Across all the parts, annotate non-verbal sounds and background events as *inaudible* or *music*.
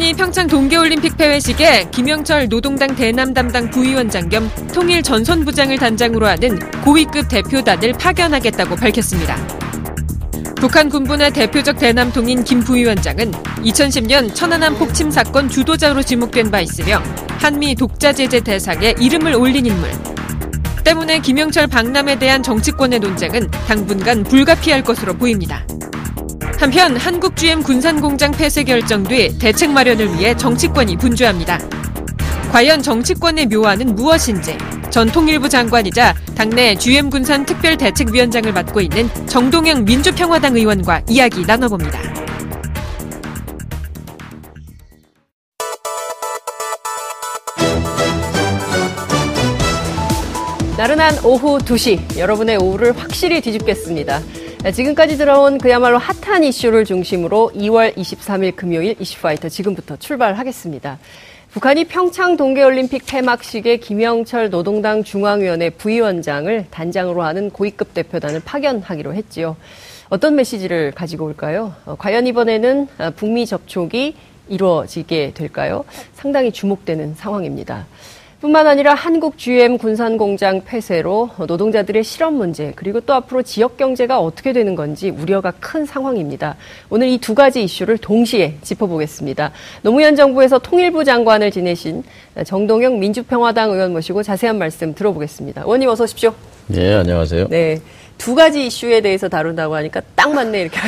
북한이 평창 동계올림픽 폐회식에 김영철 노동당 대남 담당 부위원장 겸 통일 전선부장을 단장으로 하는 고위급 대표단을 파견하겠다고 밝혔습니다. 북한 군부의 대표적 대남통인 김 부위원장은 2010년 천안함 폭침 사건 주도자로 지목된 바 있으며 한미 독자 제재 대상에 이름을 올린 인물. 때문에 김영철 방남에 대한 정치권의 논쟁은 당분간 불가피할 것으로 보입니다. 한편 한국 GM 군산공장 폐쇄 결정 뒤 대책 마련을 위해 정치권이 분주합니다. 과연 정치권의 묘안은 무엇인지 전 통일부 장관이자 당내 GM 군산 특별대책위원장을 맡고 있는 정동영 민주평화당 의원과 이야기 나눠봅니다. 나른한 오후 2시 여러분의 오후를 확실히 뒤집겠습니다. 지금까지 들어온 그야말로 핫한 이슈를 중심으로 2월 23일 금요일 이슈파이터 지금부터 출발하겠습니다. 북한이 평창 동계올림픽 폐막식에 김영철 노동당 중앙위원회 부위원장을 단장으로 하는 고위급 대표단을 파견하기로 했지요. 어떤 메시지를 가지고 올까요? 어, 과연 이번에는 어, 북미 접촉이 이루어지게 될까요? 상당히 주목되는 상황입니다. 뿐만 아니라 한국 GM 군산 공장 폐쇄로 노동자들의 실업 문제 그리고 또 앞으로 지역 경제가 어떻게 되는 건지 우려가 큰 상황입니다. 오늘 이 두 가지 이슈를 동시에 짚어보겠습니다. 노무현 정부에서 통일부 장관을 지내신 정동영 민주평화당 의원 모시고 자세한 말씀 들어보겠습니다. 의원님 어서 오십시오. 네, 안녕하세요. 네. 두 가지 이슈에 대해서 다룬다고 하니까 딱 맞네 이렇게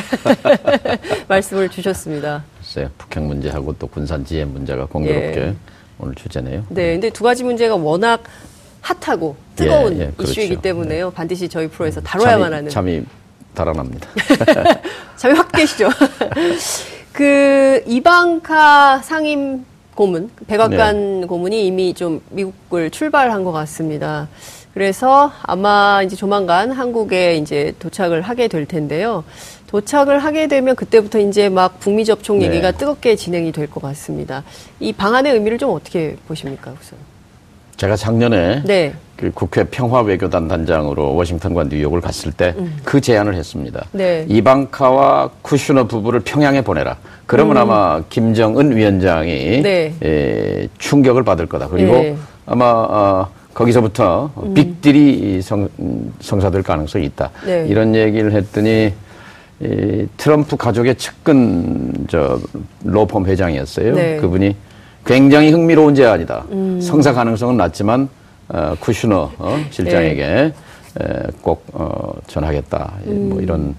*laughs* 말씀을 주셨습니다. 글쎄요. 북핵 문제하고 또 군산 GM 문제가 공교롭게 예. 오늘 주제네요. 네, 근데 두 가지 문제가 워낙 핫하고 뜨거운 예, 예, 그렇죠. 이슈이기 때문에요. 네. 반드시 저희 프로에서 다뤄야만 잠이, 하는. 잠이 달아납니다. *laughs* 잠이 확 깨시죠. *laughs* 그 이방카 상임 고문, 백악관 네. 고문이 이미 좀 미국을 출발한 것 같습니다. 그래서 아마 이제 조만간 한국에 이제 도착을 하게 될 텐데요. 도착을 하게 되면 그때부터 이제 막 북미 접촉 네. 얘기가 뜨겁게 진행이 될 것 같습니다. 이 방안의 의미를 좀 어떻게 보십니까, 우선? 제가 작년에 네. 그 국회 평화외교단 단장으로 워싱턴과 뉴욕을 갔을 때그 음. 제안을 했습니다. 네. 이방카와 쿠슈너 부부를 평양에 보내라. 그러면 음. 아마 김정은 위원장이 네. 에, 충격을 받을 거다. 그리고 네. 아마 어, 거기서부터 음. 빅딜이 성, 성사될 가능성이 있다. 네. 이런 얘기를 했더니 이 트럼프 가족의 측근 저 로펌 회장이었어요. 네. 그분이 굉장히 흥미로운 제안이다. 음. 성사 가능성은 낮지만 어, 쿠슈너 어, 실장에게 네. 에, 꼭 어, 전하겠다. 음. 뭐 이런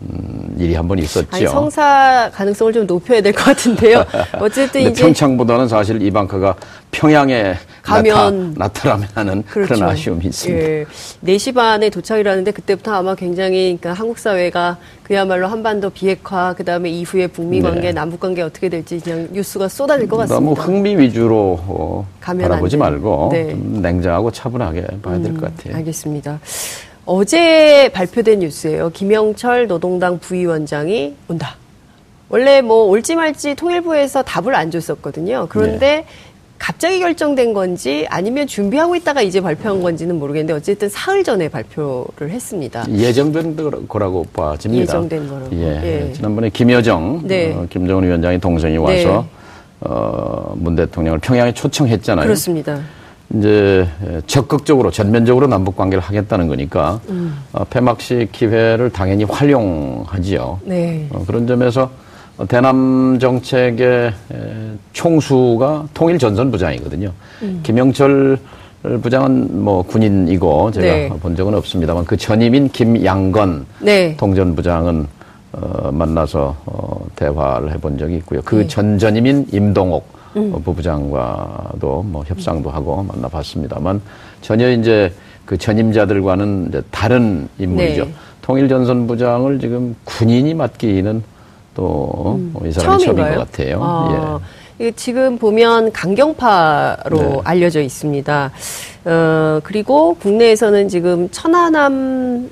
음, 일이 한 번 있었죠. 아니, 성사 가능성을 좀 높여야 될 것 같은데요. *laughs* 어쨌든 이제 평창보다는 사실 이방카가 평양에 가면 나타, 나타나면 하는 그렇죠. 그런 아쉬움이 있습니다. 예. 4시 반에 도착이라는데 그때부터 아마 굉장히 그러니까 한국 사회가 그야말로 한반도 비핵화 그다음에 이후에 북미 관계, 네. 남북 관계 어떻게 될지 그냥 뉴스가 쏟아질 것 같습니다. 너무 흥미 위주로 어, 바라보지 말고 네. 좀 냉정하고 차분하게 봐야 될것 음, 같아요. 알겠습니다. 어제 발표된 뉴스예요. 김영철 노동당 부위원장이 온다. 원래 뭐 올지 말지 통일부에서 답을 안 줬었거든요. 그런데 네. 갑자기 결정된 건지 아니면 준비하고 있다가 이제 발표한 건지는 모르겠는데 어쨌든 사흘 전에 발표를 했습니다. 예정된 거라고 봐집니다. 예정된 거라고. 예. 예. 지난번에 김여정, 네. 어, 김정은 위원장이 동생이 와서 네. 어, 문 대통령을 평양에 초청했잖아요. 그렇습니다. 이제 적극적으로 전면적으로 남북 관계를 하겠다는 거니까 음. 어, 폐막식 기회를 당연히 활용하지요. 네. 어, 그런 점에서 대남 정책의 총수가 통일 전선 부장이거든요. 음. 김영철 부장은 뭐 군인이고 제가 네. 본 적은 없습니다만 그 전임인 김양건 네. 통전 부장은 어, 만나서 어, 대화를 해본 적이 있고요. 그 네. 전전임인 임동옥 음. 어, 부부장과도 뭐 협상도 하고 만나봤습니다만 전혀 이제 그 전임자들과는 이제 다른 인물이죠. 네. 통일전선 부장을 지금 군인이 맡기는 또이 음. 사람이 처음인 것 같아요. 아. 예. 지금 보면 강경파로 네. 알려져 있습니다. 어, 그리고 국내에서는 지금 천안함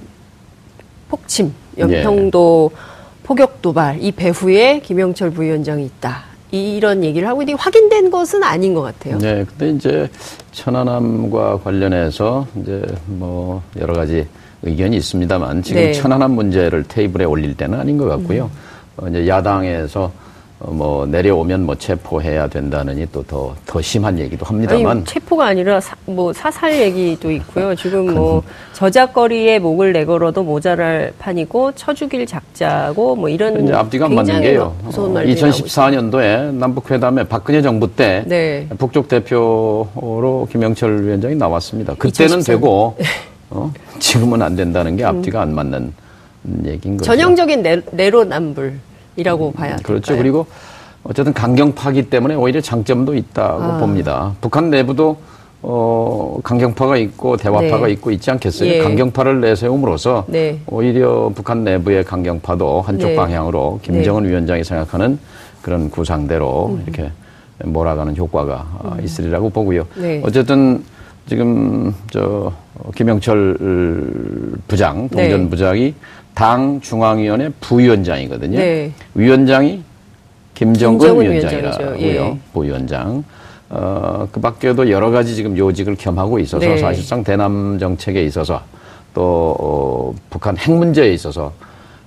폭침, 연평도 예. 포격 도발 이 배후에 김영철 부위원장이 있다. 이런 얘기를 하고 있는데 확인된 것은 아닌 것 같아요. 네, 근데 이제 천안함과 관련해서 이제 뭐 여러 가지 의견이 있습니다만 지금 네. 천안함 문제를 테이블에 올릴 때는 아닌 것 같고요. 음. 어, 이제 야당에서 어, 뭐 내려오면 뭐 체포해야 된다느니 또 더 더 심한 얘기도 합니다만 아니, 체포가 아니라 사, 뭐 사살 얘기도 있고요. 지금 뭐 저작거리에 목을 내걸어도 모자랄 판이고 쳐죽일 작자고 뭐 이런 이제 앞뒤가 안 맞는 게요. 무서운 어, 2014년도에 남북 회담에 박근혜 정부 때 네. 북쪽 대표로 김영철 위원장이 나왔습니다. 그때는 2014. 되고 어? 지금은 안 된다는 게 앞뒤가 안 맞는 얘기인 거죠. 전형적인 내, 내로남불. 이라고 봐야 그렇죠. 될까요? 그리고 어쨌든 강경파기 때문에 오히려 장점도 있다고 아. 봅니다. 북한 내부도 어, 강경파가 있고 대화파가 네. 있고 있지 않겠어요? 예. 강경파를 내세움으로써 네. 오히려 북한 내부의 강경파도 한쪽 네. 방향으로 김정은 네. 위원장이 생각하는 그런 구상대로 음. 이렇게 몰아가는 효과가 음. 있으리라고 보고요. 네. 어쨌든 지금 저 김영철 부장, 동전 네. 부장이 당 중앙위원회 부위원장이거든요. 네. 위원장이 김정은 위원장이라고요. 예. 부위원장. 어, 그 밖에도 여러 가지 지금 요직을 겸하고 있어서 네. 사실상 대남 정책에 있어서 또 어, 북한 핵 문제에 있어서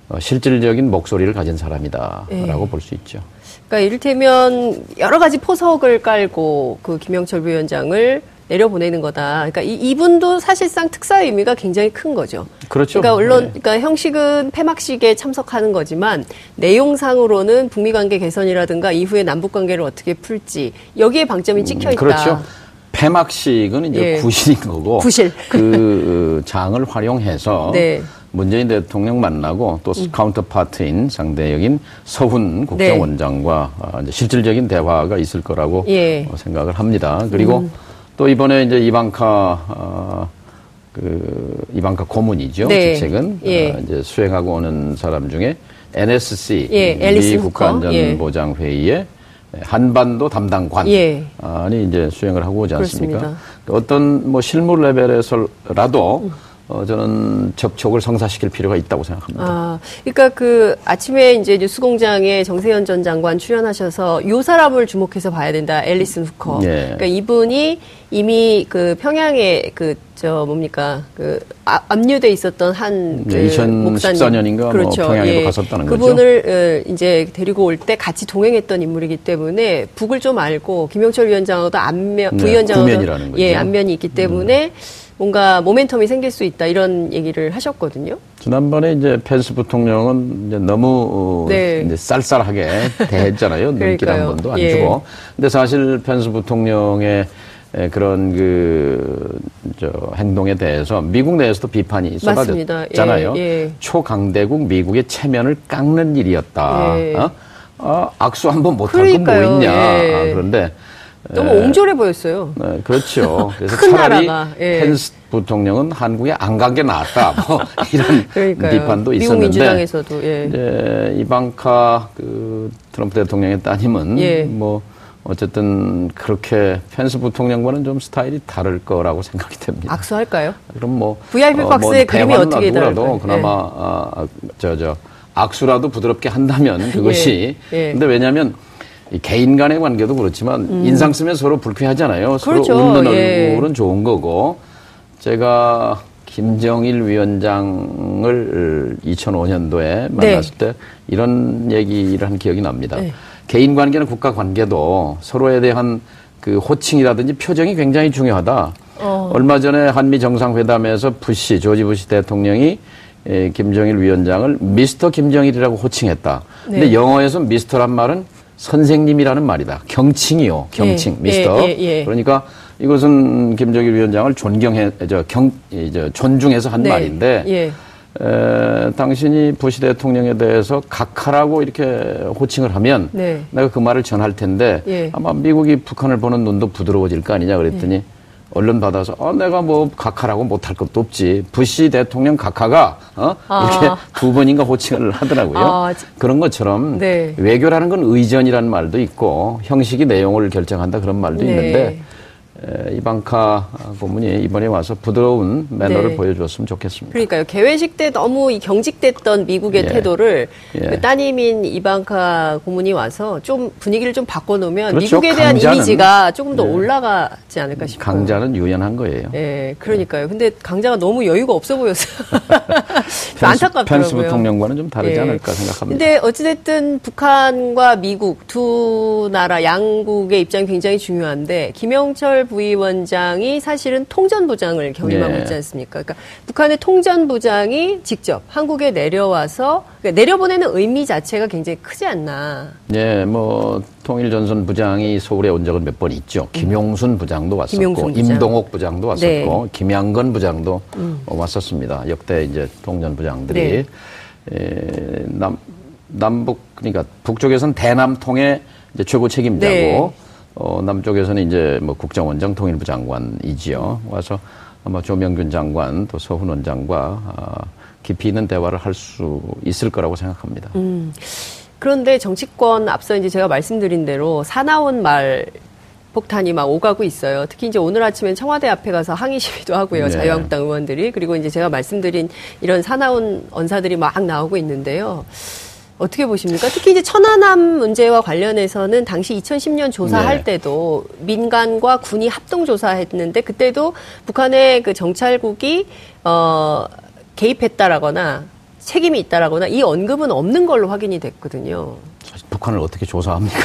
어, 실질적인 목소리를 가진 사람이다라고 네. 볼수 있죠. 그러니까 이를테면 여러 가지 포석을 깔고 그 김영철 부위원장을 내려보내는 거다. 그러니까 이, 이분도 사실상 특사의 의미가 굉장히 큰 거죠. 그렇죠. 그러니까 물론 네. 그러니까 형식은 폐막식에 참석하는 거지만 내용상으로는 북미 관계 개선이라든가 이후에 남북 관계를 어떻게 풀지 여기에 방점이 찍혀 있다. 그렇죠. 폐막식은 이제 예. 구실인 거고 구실. 그 장을 활용해서 *laughs* 네. 문재인 대통령 만나고 또 음. counterpart인 상대역인 서훈 국정원장과 네. 아, 실질적인 대화가 있을 거라고 예. 생각을 합니다. 그리고 음. 또 이번에 이제 이방카 어, 그 이방카 고문이죠. 네. 직책은 예. 어, 이제 수행하고 오는 사람 중에 NSC 예. 미 국가안전보장 회의에 예. 한반도 담당관이 예. 이제 수행을 하고 오지 않습니까? 그렇습니다. 어떤 뭐 실무 레벨에서라도 음. 어, 저는 접촉을 성사시킬 필요가 있다고 생각합니다. 아, 그러니까 그 아침에 이제 뉴스공장에 정세현 전 장관 출연하셔서 요 사람을 주목해서 봐야 된다. 앨리슨 후커. 네. 그러니까 이분이 이미 그 평양에 그 저 뭡니까 그 아, 압류돼 있었던 한그 네, 2014년인가 뭐 그렇죠. 뭐 평양에도 예. 갔었다는 거죠. 그분을 어, 이제 데리고 올 때 같이 동행했던 인물이기 때문에 북을 좀 알고 김영철 위원장하고도 안면 네, 부위원장하고도 예 안면이 있기 때문에. 음. 뭔가 모멘텀이 생길 수 있다 이런 얘기를 하셨거든요. 지난번에 이제 펜스 부통령은 이제 너무 어, 네. 이제 쌀쌀하게 대했잖아요. *laughs* 눈길 한 번도 안 예. 주고. 근데 사실 펜스 부통령의 그런 그, 저, 행동에 대해서 미국 내에서도 비판이 쏟아졌잖아요. 예, 예. 초강대국 미국의 체면을 깎는 일이었다. 예. 어? 어, 악수 한번 못한 건 뭐 있냐. 아, 그런데 너무 예. 옹졸해 보였어요. 네, 그렇죠. *laughs* 그래서 차라리 예. 펜스 부통령은 한국에 안 간게 낫다. 뭐 *laughs* 이런 비판도 있었는데. 미국 민주당에서도 예. 이제 이방카 그 트럼프 대통령의 따님은 예. 뭐 어쨌든 그렇게 펜스 부통령과는 좀 스타일이 다를 거라고 생각이 됩니다. 악수할까요? 그럼 뭐 VIP 어, 박스의 뭐 그림이 어떻게 다를까요? 그나마 아, 저저 저, 악수라도 부드럽게 한다면 *laughs* 그것이. 예. 예. 근데 왜냐하면 개인 간의 관계도 그렇지만 음. 인상 쓰면 서로 불쾌하잖아요. 그렇죠. 서로 웃는 예. 얼굴은 좋은 거고 제가 김정일 위원장을 2005년도에 만났을 네. 때 이런 얘기를 한 기억이 납니다. 네. 개인 관계는 국가 관계도 서로에 대한 그 호칭이라든지 표정이 굉장히 중요하다. 어. 얼마 전에 한미 정상회담에서 부시 조지 부시 대통령이 김정일 위원장을 미스터 김정일이라고 호칭했다. 네. 근데 영어에서 미스터란 말은 선생님이라는 말이다. 경칭이요. 경칭, 예, 미스터. 예, 예, 예, 그러니까 이것은 김정일 위원장을 존경해, 저, 경, 저, 존중해서 한 네, 말인데, 예. 에, 당신이 부시 대통령에 대해서 각하라고 이렇게 호칭을 하면 네. 내가 그 말을 전할 텐데 예. 아마 미국이 북한을 보는 눈도 부드러워질 거 아니냐 그랬더니 언론 받아서 어 내가 뭐 각하라고 못할 것도 없지 부시 대통령 각하가 어 아. 이렇게 두 번인가 호칭을 하더라고요. 아. 그런 것처럼 네. 외교라는 건 의전이라는 말도 있고 형식이 내용을 결정한다 그런 말도 네. 있는데 이방카 고문이 이번에 와서 부드러운 매너를 네. 보여줬으면 좋겠습니다. 그러니까요. 개회식 때 너무 경직됐던 미국의 예. 태도를 예. 그 따님인 이방카 고문이 와서 좀 분위기를 좀 바꿔놓으면 그렇죠. 미국에 대한 이미지가 조금 더 예. 올라가지 않을까 싶어요. 강자는 유연한 거예요. 예, 그러니까요. 근데 강자가 너무 여유가 없어 보였어요. *laughs* 안타깝더라고요. 펜스 부통령과는 좀 다르지 예. 않을까 생각합니다. 근데 어찌됐든 북한과 미국 두 나라 양국의 입장이 굉장히 중요한데 김영철 부위원장이 사실은 통전부장을 겸임하고 네. 있지 않습니까? 그러니까 북한의 통전부장이 직접 한국에 내려와서 그러니까 내려보내는 의미 자체가 굉장히 크지 않나. 네, 뭐 통일전선 부장이 서울에 온 적은 몇 번 있죠. 김용순 부장도 왔었고, 김용순 부장. 임동옥 부장도 왔었고, 네. 김양건 부장도 음. 왔었습니다. 역대 이제 통전 부장들이 네. 에, 남 남북 그러니까 북쪽에서는 대남통의 최고 책임자고. 네. 어, 남쪽에서는 이제 뭐 국정원장 통일부 장관이지요. 와서 아마 조명균 장관 또 서훈 원 장과 아, 깊이 있는 대화를 할 수 있을 거라고 생각합니다. 음. 그런데 정치권 앞서 이제 제가 말씀드린 대로 사나운 말 폭탄이 막 오가고 있어요. 특히 이제 오늘 아침엔 청와대 앞에 가서 항의 시위도 하고요. 네. 자유한국당 의원들이. 그리고 이제 제가 말씀드린 이런 사나운 언사들이 막 나오고 있는데요. 어떻게 보십니까? 특히 이제 천안함 문제와 관련해서는 당시 2010년 조사할 네. 때도 민간과 군이 합동 조사했는데 그때도 북한의 그 정찰국이 어 개입했다라거나 책임이 있다라거나 이 언급은 없는 걸로 확인이 됐거든요. 북한을 어떻게 조사합니까?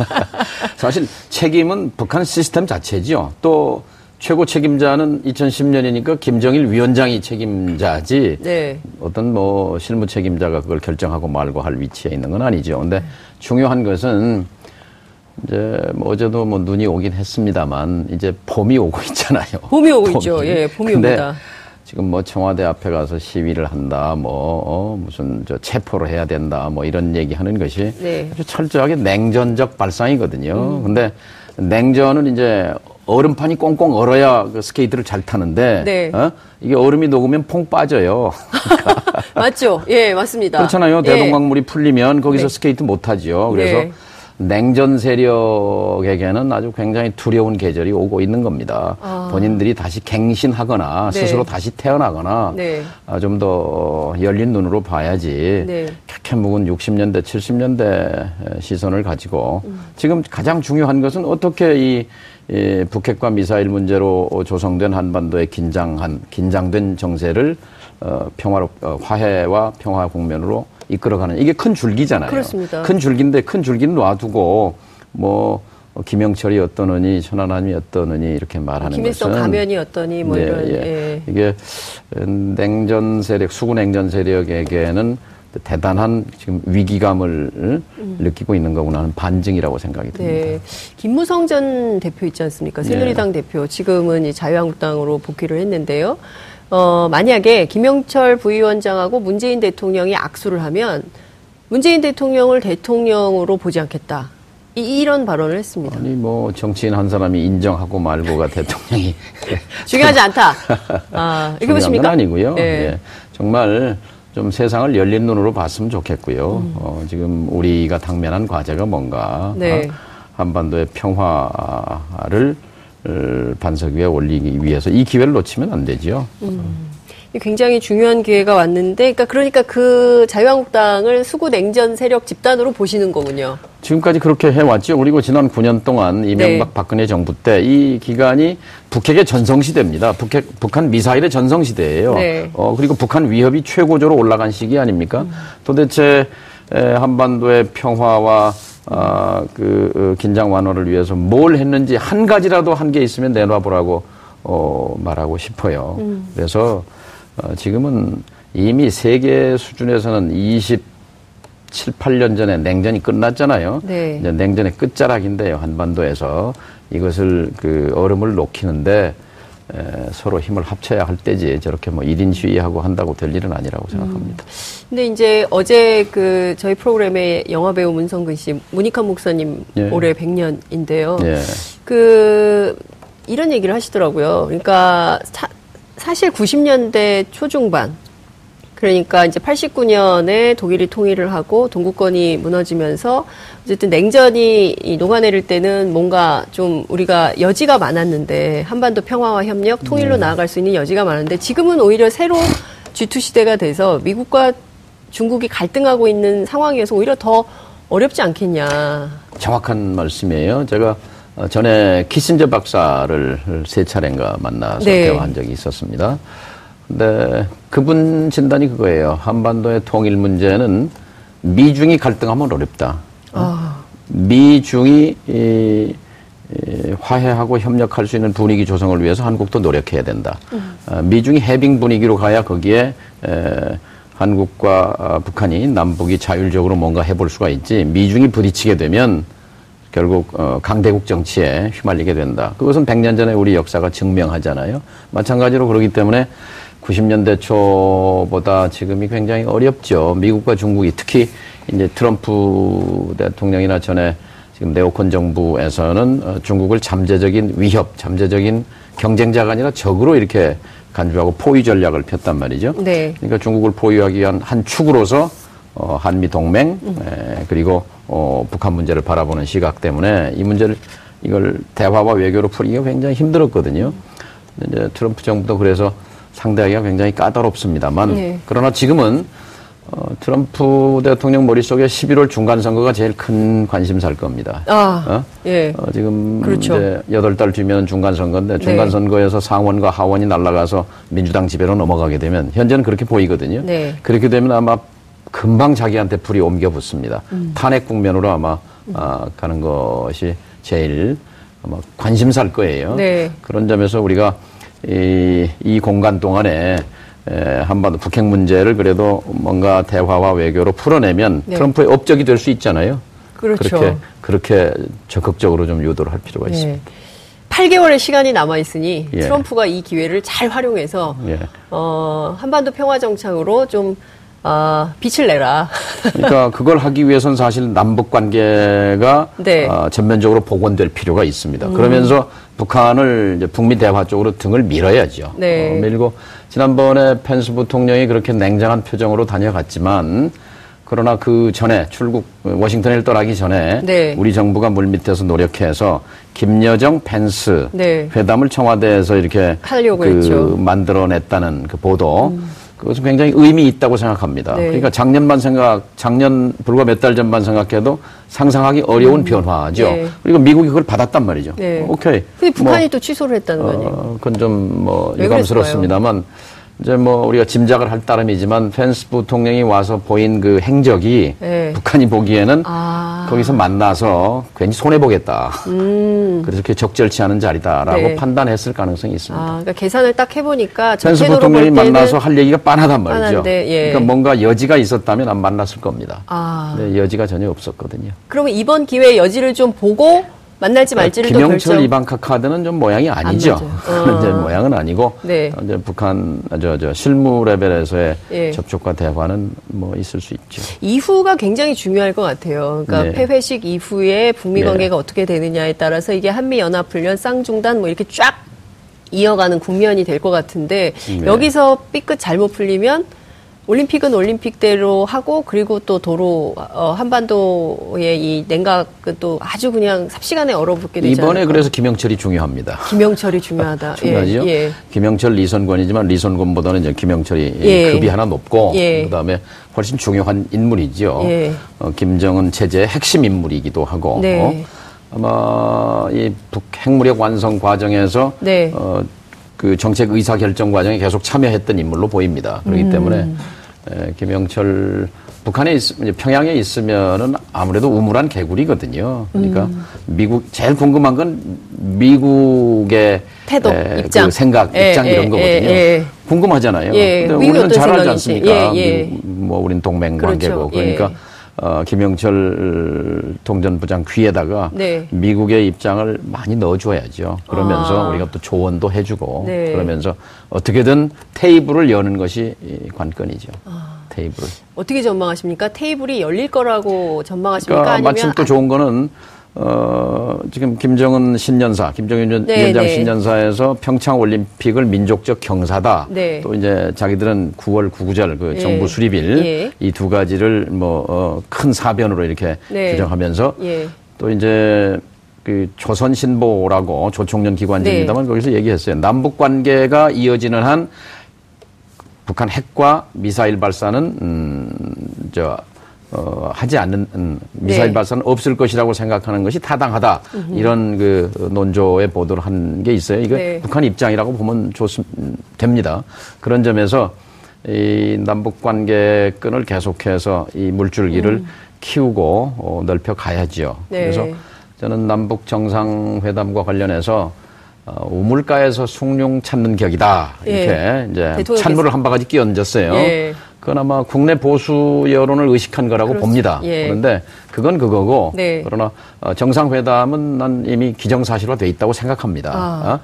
*laughs* 사실 책임은 북한 시스템 자체지요. 또 최고 책임자는 2010년이니까 김정일 위원장이 책임자지 네. 어떤 뭐 실무 책임자가 그걸 결정하고 말고 할 위치에 있는 건 아니죠. 근데 중요한 것은 이제 뭐 어제도 뭐 눈이 오긴 했습니다만 이제 봄이 오고 있잖아요. *laughs* 봄이 오고 봄이. 있죠. 예, 봄이 옵니다. 지금 뭐 청와대 앞에 가서 시위를 한다, 뭐 어, 무슨 저 체포를 해야 된다, 뭐 이런 얘기하는 것이 네. 아주 철저하게 냉전적 발상이거든요. 음. 근데 냉전은 이제 얼음판이 꽁꽁 얼어야 그 스케이트를 잘 타는데 네. 어? 이게 얼음이 녹으면 퐁 빠져요. *laughs* 맞죠? 예, 맞습니다. 그렇잖아요. 예. 대동강물이 풀리면 거기서 네. 스케이트 못 하지요. 그래서 네. 냉전 세력에게는 아주 굉장히 두려운 계절이 오고 있는 겁니다. 아. 본인들이 다시 갱신하거나 네. 스스로 다시 태어나거나 네. 아, 좀 더 열린 눈으로 봐야지 네. 묵은 60년대, 70년대 시선을 가지고 음. 지금 가장 중요한 것은 어떻게 이 예, 북핵과 미사일 문제로 조성된 한반도의 긴장한 긴장된 정세를 어, 평화로 어, 화해와 평화 국면으로 이끌어가는 이게 큰 줄기잖아요. 그렇습니다. 큰 줄기인데 큰 줄기는 놔두고 뭐 김영철이 어떠느니 천안함이 어떠느니 이렇게 말하는 김일성 것은 가면이 어떠니 뭐 네, 이런 예. 예. 이게 냉전 세력 수구 냉전 세력에게는 대단한 지금 위기감을 음. 느끼고 있는 거구나 하는 반증이라고 생각이 듭니다. 네. 김무성 전 대표 있지 않습니까? 새누리당 네. 대표 지금은 자유한국당으로 복귀를 했는데요. 어, 만약에 김영철 부위원장하고 문재인 대통령이 악수를 하면 문재인 대통령을 대통령으로 보지 않겠다. 이, 런 발언을 했습니다. 아니 뭐 정치인 한 사람이 인정하고 말고가 대통령이 *laughs* 중요하지 않다. 아, 이게 보십니까? 아니고요. 네. 예. 정말 좀 세상을 열린 눈으로 봤으면 좋겠고요. 음. 어, 지금 우리가 당면한 과제가 뭔가 네. 어, 한반도의 평화를 반석 위에 올리기 위해서 이 기회를 놓치면 안 되지요. 음. 굉장히 중요한 기회가 왔는데, 그러니까 그러니까 그 자유한국당을 수구 냉전 세력 집단으로 보시는 거군요. 지금까지 그렇게 해왔죠. 그리고 지난 9년 동안 이명박 네. 박근혜 정부 때 이 기간이 북핵의 전성시대입니다. 북핵, 북한 미사일의 전성시대예요. 네. 어, 그리고 북한 위협이 최고조로 올라간 시기 아닙니까? 음. 도대체 에, 한반도의 평화와 아, 그 어, 긴장 완화를 위해서 뭘 했는지 한 가지라도 한 게 있으면 내놔보라고 어, 말하고 싶어요. 음. 그래서 어, 지금은 이미 세계 수준에서는 27, 8년 전에 냉전이 끝났잖아요. 네. 이제 냉전의 끝자락인데요. 한반도에서 이것을 그 얼음을 녹이는데 에, 서로 힘을 합쳐야 할 때지 저렇게 뭐 1인 시위하고 한다고 될 일은 아니라고 생각합니다. 음. 근데 이제 어제 그 저희 프로그램에 영화 배우 문성근 씨, 문익환 목사님 예. 올해 100년인데요. 예. 그 이런 얘기를 하시더라고요. 그러니까 사, 사실 90년대 초중반 그러니까 이제 89년에 독일이 통일을 하고 동구권이 무너지면서 어쨌든 냉전이 녹아내릴 때는 뭔가 좀 우리가 여지가 많았는데 한반도 평화와 협력, 통일로 네. 나아갈 수 있는 여지가 많은데 지금은 오히려 새로 G2 시대가 돼서 미국과 중국이 갈등하고 있는 상황에서 오히려 더 어렵지 않겠냐. 정확한 말씀이에요. 제가 전에 키신저 박사를 세 차례인가 만나서 네. 대화한 적이 있었습니다. 근데 그분 진단이 그거예요. 한반도의 통일 문제는 미중이 갈등하면 어렵다. 아. 미중이 이, 이, 화해하고 협력할 수 있는 분위기 조성을 위해서 한국도 노력해야 된다. 음. 아, 미중이 해빙 분위기로 가야 거기에 에, 한국과 아, 북한이 남북이 자율적으로 뭔가 해볼 수가 있지. 미중이 부딪히게 되면 결국 어, 강대국 정치에 휘말리게 된다. 그것은 100년 전에 우리 역사가 증명하잖아요. 마찬가지로 그러기 때문에 90년대 초보다 지금이 굉장히 어렵죠. 미국과 중국이 특히 이제 트럼프 대통령이나 전에 지금 네오콘 정부에서는 어, 중국을 잠재적인 위협, 잠재적인 경쟁자가 아니라 적으로 이렇게 간주하고 포위 전략을 폈단 말이죠. 네. 그러니까 중국을 포위하기 위한 한 축으로서 어, 한미 동맹 음. 에, 그리고 어, 북한 문제를 바라보는 시각 때문에 이 문제를 이걸 대화와 외교로 풀기가 굉장히 힘들었거든요. 이제 트럼프 정부도 그래서 상대하기가 굉장히 까다롭습니다만 네. 그러나 지금은 어, 트럼프 대통령 머릿속에 11월 중간 선거가 제일 큰 관심사일 겁니다. 아, 어? 예. 어, 지금 그렇죠. 이제 8달 뒤면 중간 선거인데 네. 중간선거에서 네. 상원과 하원이 날아가서 민주당 지배로 넘어가게 되면 현재는 그렇게 보이거든요. 네. 그렇게 되면 아마 금방 자기한테 불이 옮겨 붙습니다. 음. 탄핵 국면으로 아마 음. 아, 가는 것이 제일 아마 관심사일 거예요. 네. 그런 점에서 우리가 이, 이 공간 동안에 에, 한반도 북핵 문제를 그래도 뭔가 대화와 외교로 풀어내면 네. 트럼프의 업적이 될 수 있잖아요. 그렇죠. 그렇게 그렇게 적극적으로 좀 유도를 할 필요가 네. 있습니다. 8개월의 시간이 남아 있으니 예. 트럼프가 이 기회를 잘 활용해서 예. 어, 한반도 평화 정착으로 좀 어, 빛을 내라. 그러니까 *laughs* 그걸 하기 위해선 사실 남북 관계가 네. 어, 전면적으로 복원될 필요가 있습니다. 음. 그러면서 북한을 북미 대화 쪽으로 등을 밀어야죠. 네. 어, 밀고 지난번에 펜스 부통령이 그렇게 냉정한 표정으로 다녀갔지만 그러나 그 전에 출국 워싱턴을 떠나기 전에 네. 우리 정부가 물밑에서 노력해서 김여정 펜스 네. 회담을 청와대에서 이렇게 그 만들어냈다는 그 보도 음. 그것은 굉장히 의미 있다고 생각합니다. 네. 그러니까 작년만 생각, 작년 불과 몇 달 전만 생각해도 상상하기 어려운 음. 변화죠. 네. 그리고 미국이 그걸 받았단 말이죠. 네. 오케이. 근데 북한이 뭐, 또 취소를 했다는 거 아니에요? 어, 그건 좀 뭐 유감스럽습니다만 이제 뭐 우리가 짐작을 할 따름이지만 펜스 부통령이 와서 보인 그 행적이 네. 북한이 보기에는 아. 거기서 만나서 괜히 손해 보겠다. 음. 그래서 그렇게 적절치 않은 자리다라고 네. 판단했을 가능성이 있습니다. 아, 그러니까 계산을 딱 해보니까 펜스 부통령이 만나서 할 얘기가 빤하단 말이죠. 예. 그러니까 뭔가 여지가 있었다면 안 만났을 겁니다. 아. 여지가 전혀 없었거든요. 그러면 이번 기회에 여지를 좀 보고 만날지 그러니까 말지를 김영철 결정... 이방카 카드는 좀 모양이 아니죠. 안 이제 *laughs* 어. 모양은 아니고 네. 이제 북한 저 저 실무 레벨에서의 예. 접촉과 대화는 뭐 있을 수 있죠. 이후가 굉장히 중요할 것 같아요. 그러니까 네. 폐회식 이후에 북미 네. 관계가 네. 어떻게 되느냐에 따라서 이게 한미 연합 훈련 쌍중단 뭐 이렇게 쫙 이어가는 국면이 될 것 같은데 네. 여기서 삐끗 잘못 풀리면 올림픽은 올림픽대로 하고 그리고 또 도로 어, 한반도의 이 냉각은 또 아주 그냥 삽시간에 얼어붙게 되잖아요. 이번에 그래서 김영철이 중요합니다. 김영철이 중요하다. *laughs* 중요하죠. 예, 예. 김영철 리선권이지만 리선권보다는 이제 김영철이 예. 급이 하나 높고 예. 그다음에 훨씬 중요한 인물이죠. 예. 어, 김정은 체제의 핵심 인물이기도 하고 네. 어, 아마 이 북 핵무력 완성 과정에서 네. 어, 그 정책 의사 결정 과정에 계속 참여했던 인물로 보입니다. 그렇기 음. 때문에 에, 김영철 북한에 있, 평양에 있으면은 아무래도 우물한 개구리거든요. 그러니까 음. 미국 제일 궁금한 건 미국의 태도, 에, 그 입장, 그 생각, 예, 입장 예, 이런 거거든요. 예, 예. 궁금하잖아요. 예, 근데 우리는 잘 알지 않습니까? 예, 예. 뭐 우린 동맹 관계고 그렇죠. 그러니까 어, 김영철 통전부장 귀에다가 네. 미국의 입장을 많이 넣어줘야죠. 그러면서 아. 우리가 또 조언도 해주고 네. 그러면서 어떻게든 테이블을 여는 것이 관건이죠. 아. 테이블을. 어떻게 전망하십니까? 테이블이 열릴 거라고 전망하십니까? 그러니까 마침 또 좋은 거는 어, 지금 김정은 신년사, 김정은 네, 위원장 네. 신년사에서 평창 올림픽을 민족적 경사다. 네. 또 이제 자기들은 9월 구구절 그 예. 정부 수립일 예. 이두 가지를 뭐, 어, 큰 사변으로 이렇게 네. 규정하면서 예. 또 이제 그 조선신보라고 조총련 기관지입니다만 네. 거기서 얘기했어요. 남북 관계가 이어지는 한 북한 핵과 미사일 발사는 음, 저 어, 하지 않는 음, 미사일 네. 발사는 없을 것이라고 생각하는 것이 타당하다 음흠. 이런 그 논조의 보도를 한 게 있어요. 이거 네. 북한 입장이라고 보면 좋습 됩니다. 그런 점에서 이 남북 관계 끈을 계속해서 이 물줄기를 음. 키우고 어, 넓혀 가야지요. 네. 그래서 저는 남북 정상회담과 관련해서 어, 우물가에서 숭늉 찾는 격이다. 이렇게 예. 이제 찬물을 한 바가지 끼얹었어요. 예. 그건 아마 국내 보수 여론을 의식한 거라고 그렇죠. 봅니다. 예. 그런데 그건 그거고 네. 그러나 어, 정상회담은 난 이미 기정사실화 돼 있다고 생각합니다. 아. 어?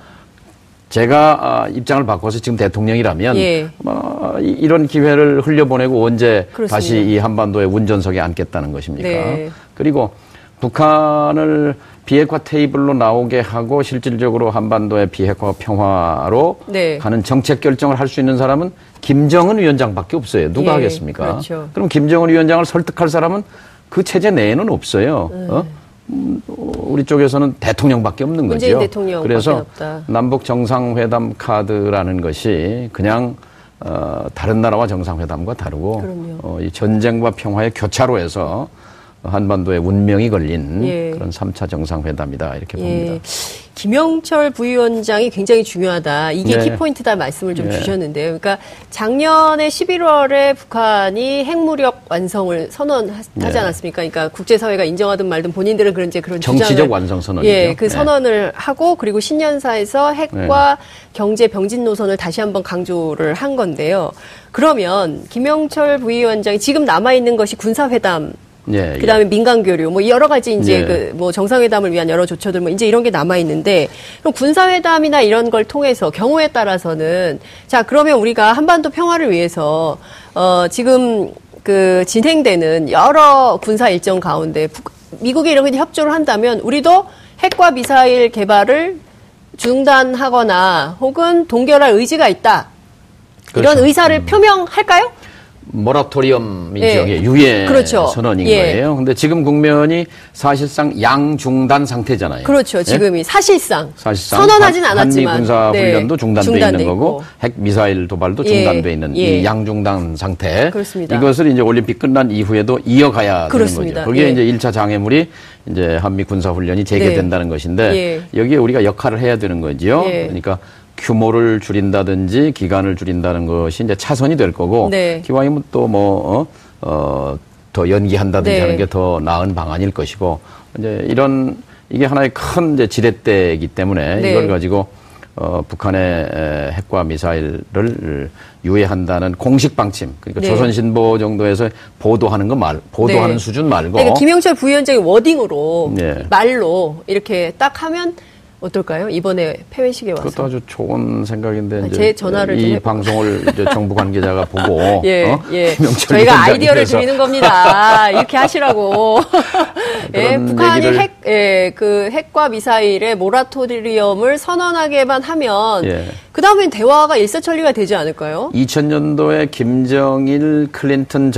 제가 아, 입장을 바꿔서 지금 대통령이라면 예. 뭐, 이런 기회를 흘려보내고 언제 그렇습니다. 다시 이 한반도의 운전석에 앉겠다는 것입니까? 네. 그리고 북한을 비핵화 테이블로 나오게 하고 실질적으로 한반도의 비핵화 평화로 네. 가는 정책 결정을 할 수 있는 사람은 김정은 위원장밖에 없어요. 누가 예, 하겠습니까? 그렇죠. 그럼 김정은 위원장을 설득할 사람은 그 체제 내에는 없어요. 음. 어? 음, 우리 쪽에서는 대통령밖에 없는 거죠. 대통령 그래서. 남북 정상회담 카드라는 것이 그냥 어, 다른 나라와 정상회담과 다르고 어, 이 전쟁과 평화의 교차로에서 한반도의 운명이 걸린 예. 그런 3차 정상회담이다 이렇게 예. 봅니다. 김영철 부위원장이 굉장히 중요하다. 이게 네. 키포인트다 말씀을 좀 네. 주셨는데요. 그러니까 작년에 11월에 북한이 핵무력 완성을 선언하지 네. 않았습니까? 그러니까 국제사회가 인정하든 말든 본인들은 그런 이제 그런 정치적 주장을, 완성 선언이죠. 예, 그 네. 선언을 하고 그리고 신년사에서 핵과 네. 경제 병진 노선을 다시 한번 강조를 한 건데요. 그러면 김영철 부위원장이 지금 남아 있는 것이 군사회담 예, 그다음에 예. 민간 교류 뭐 여러 가지 이제 예. 그뭐 정상회담을 위한 여러 조처들 뭐 이제 이런 게 남아 있는데 그럼 군사회담이나 이런 걸 통해서 경우에 따라서는 자 그러면 우리가 한반도 평화를 위해서 어 지금 그 진행되는 여러 군사 일정 가운데 북, 미국이 이런 협조를 한다면 우리도 핵과 미사일 개발을 중단하거나 혹은 동결할 의지가 있다. 그렇죠. 이런 의사를 음. 표명할까요? 모라토리엄이죠. 네. 유예 그렇죠. 선언인 예. 거예요. 근데 지금 국면이 사실상 양중단 상태잖아요. 그렇죠. 예? 지금이 예? 사실상, 사실상 선언하진 않았지만 한미 군사 네. 훈련도 네. 중단돼, 중단돼 있는 있고. 거고 핵 미사일 도발도 예. 중단돼 있는 예. 이 양중단 상태. 그렇습니다. 이것을 이제 올림픽 끝난 이후에도 이어가야 그렇습니다. 되는 거죠. 예. 이제 1차 장애물이 이제 한미 군사 훈련이 재개된다는 네. 것인데 예. 여기에 우리가 역할을 해야 되는 거지요. 그러니까 규모를 줄인다든지 기간을 줄인다는 것이 이제 차선이 될 거고 네. 기왕이면 또뭐 어, 어, 더 연기한다든지 네. 하는 게 더 나은 방안일 것이고 이제 이런 이게 하나의 큰 이제 지렛대이기 때문에 네. 이걸 가지고 어, 북한의 핵과 미사일을 유예한다는 공식 방침, 그러니까 네. 조선신보 정도에서 보도하는 거 말, 보도하는 네. 수준 말고. 그러니까 김영철 부위원장의 워딩으로 네. 말로 이렇게 딱 하면 어떨까요? 이번에 폐회식에 와서. 그것도 아주 좋은 생각인데 아, 제 전화를 이 방송을 이제 정부 관계자가 보고 *laughs* 예, 어? 예. *laughs* 저희가 아이디어를 드리는 겁니다. *laughs* 이렇게 하시라고. 예, 북한이 핵, 예, 그 핵과 미사일의 모라토리엄을 선언하게만 하면 예. 그 다음엔 대화가 일사천리가 되지 않을까요? 2000년도에 김정일 클린턴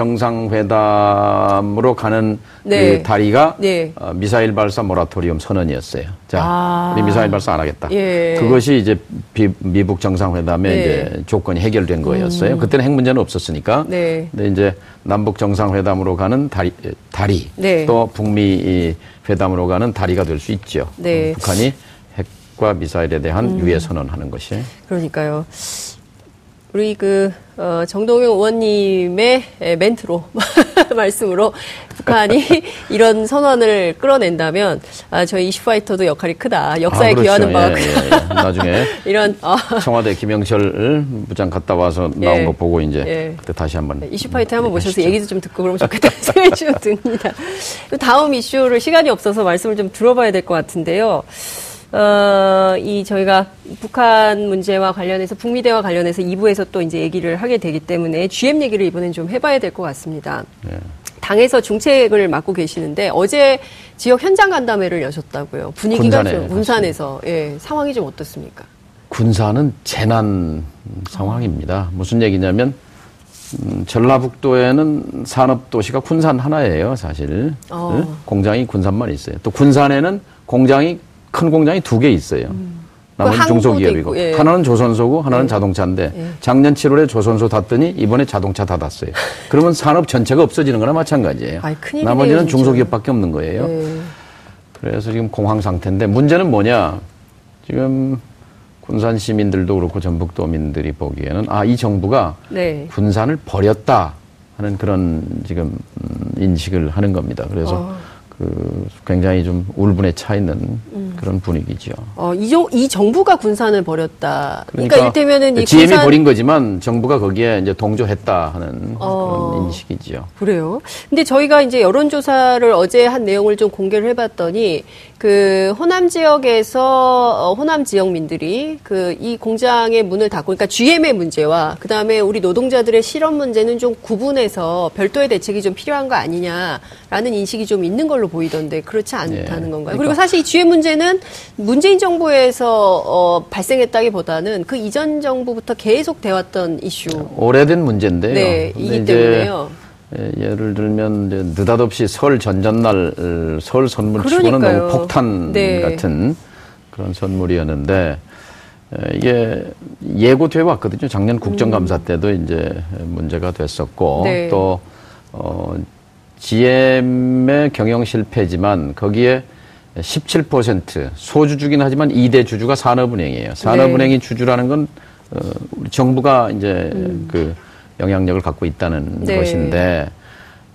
정상회담으로 가는 네. 그 다리가 네. 어, 미사일 발사 모라토리엄 선언이었어요. 자, 아. 우리 미사일 발사 안 하겠다. 예. 그것이 이제 비, 미북 정상회담의 네. 이제 조건이 해결된 거였어요. 음. 그때는 핵 문제는 없었으니까. 네. 근데 이제 남북 정상회담으로 가는 다리, 다리 네. 또 북미 회담으로 가는 다리가 될 수 있죠. 네. 음, 북한이 핵과 미사일에 대한 음. 유예 선언하는 것이. 그러니까요. 우리 그 어, 정동영 의원님의 멘트로 *laughs* 말씀으로 북한이 *laughs* 이런 선언을 끌어낸다면 아, 저희 이슈파이터도 역할이 크다. 역사에 아, 그렇죠. 기여하는 바가 예, 예, 예. 나중에 *laughs* 이런 어. 청와대 김영철 부장 갔다 와서 나온 예. 거 보고 이제 예. 그때 다시 한번 네, 이슈파이터 한번 모셔서 얘기도 좀 듣고 그러면 좋겠다는 생각이 좀 듭니다. 다음 이슈를 시간이 없어서 말씀을 좀 들어봐야 될 것 같은데요. 어, 이 저희가 북한 문제와 관련해서 북미 대화 관련해서 2부에서 또 이제 얘기를 하게 되기 때문에 GM 얘기를 이번엔 좀 해봐야 될 것 같습니다. 네. 당에서 중책을 맡고 계시는데 어제 지역 현장 간담회를 여셨다고요. 분위기가 군산에, 좀 군산에서 예, 상황이 좀 어떻습니까? 군산은 재난 상황입니다. 무슨 얘기냐면 음, 전라북도에는 산업도시가 군산 하나예요, 사실. 어. 네? 공장이 군산만 있어요. 또 군산에는 공장이 큰 공장이 두 개 있어요. 음. 나머지 그 중소기업이고 예. 하나는 조선소고 하나는 예. 자동차인데 예. 작년 7월에 조선소 닫더니 이번에 자동차 닫았어요. 그러면 산업 전체가 없어지는 거나 마찬가지예요. 아이, 나머지는 중소기업밖에 없는 거예요. 예. 그래서 지금 공황 상태인데 문제는 뭐냐? 지금 군산 시민들도 그렇고 전북도민들이 보기에는 아 이 정부가 네. 군산을 버렸다 하는 그런 지금 음, 인식을 하는 겁니다. 그래서 어. 그 굉장히 좀 울분에 차 있는 음. 그런 분위기죠. 어, 이, 정, 이 정부가 군산을 버렸다. 그러니까, 그러니까 이를테면은 이 GM이 군산... 버린 거지만 정부가 거기에 이제 동조했다 하는 어, 그런 인식이죠. 그래요. 근데 저희가 이제 여론조사를 어제 한 내용을 좀 공개를 해봤더니 그 호남 지역에서 어, 호남 지역민들이 그 이 공장의 문을 닫고 그러니까 GM의 문제와 그 다음에 우리 노동자들의 실업 문제는 좀 구분해서 별도의 대책이 좀 필요한 거 아니냐라는 인식이 좀 있는 걸로 보이던데 그렇지 않다는 예. 건가요? 그러니까. 그리고 사실 이 GM 문제는 문재인 정부에서 어, 발생했다기보다는 그 이전 정부부터 계속 돼왔던 이슈. 오래된 문제인데요. 네, 이기 때문에요. 예, 예를 들면 이제 느닷없이 설 전전날 어, 설 선물 치고는 너무 폭탄 네. 같은 그런 선물이었는데 이게 예고돼 왔거든요. 작년 국정감사 음. 때도 이제 문제가 됐었고 네. 또 어, GM의 경영 실패지만 거기에 17% 소주주긴 하지만 2대 주주가 산업은행이에요. 산업은행이 네. 주주라는 건 어, 우리 정부가 이제 음. 그 영향력을 갖고 있다는 네. 것인데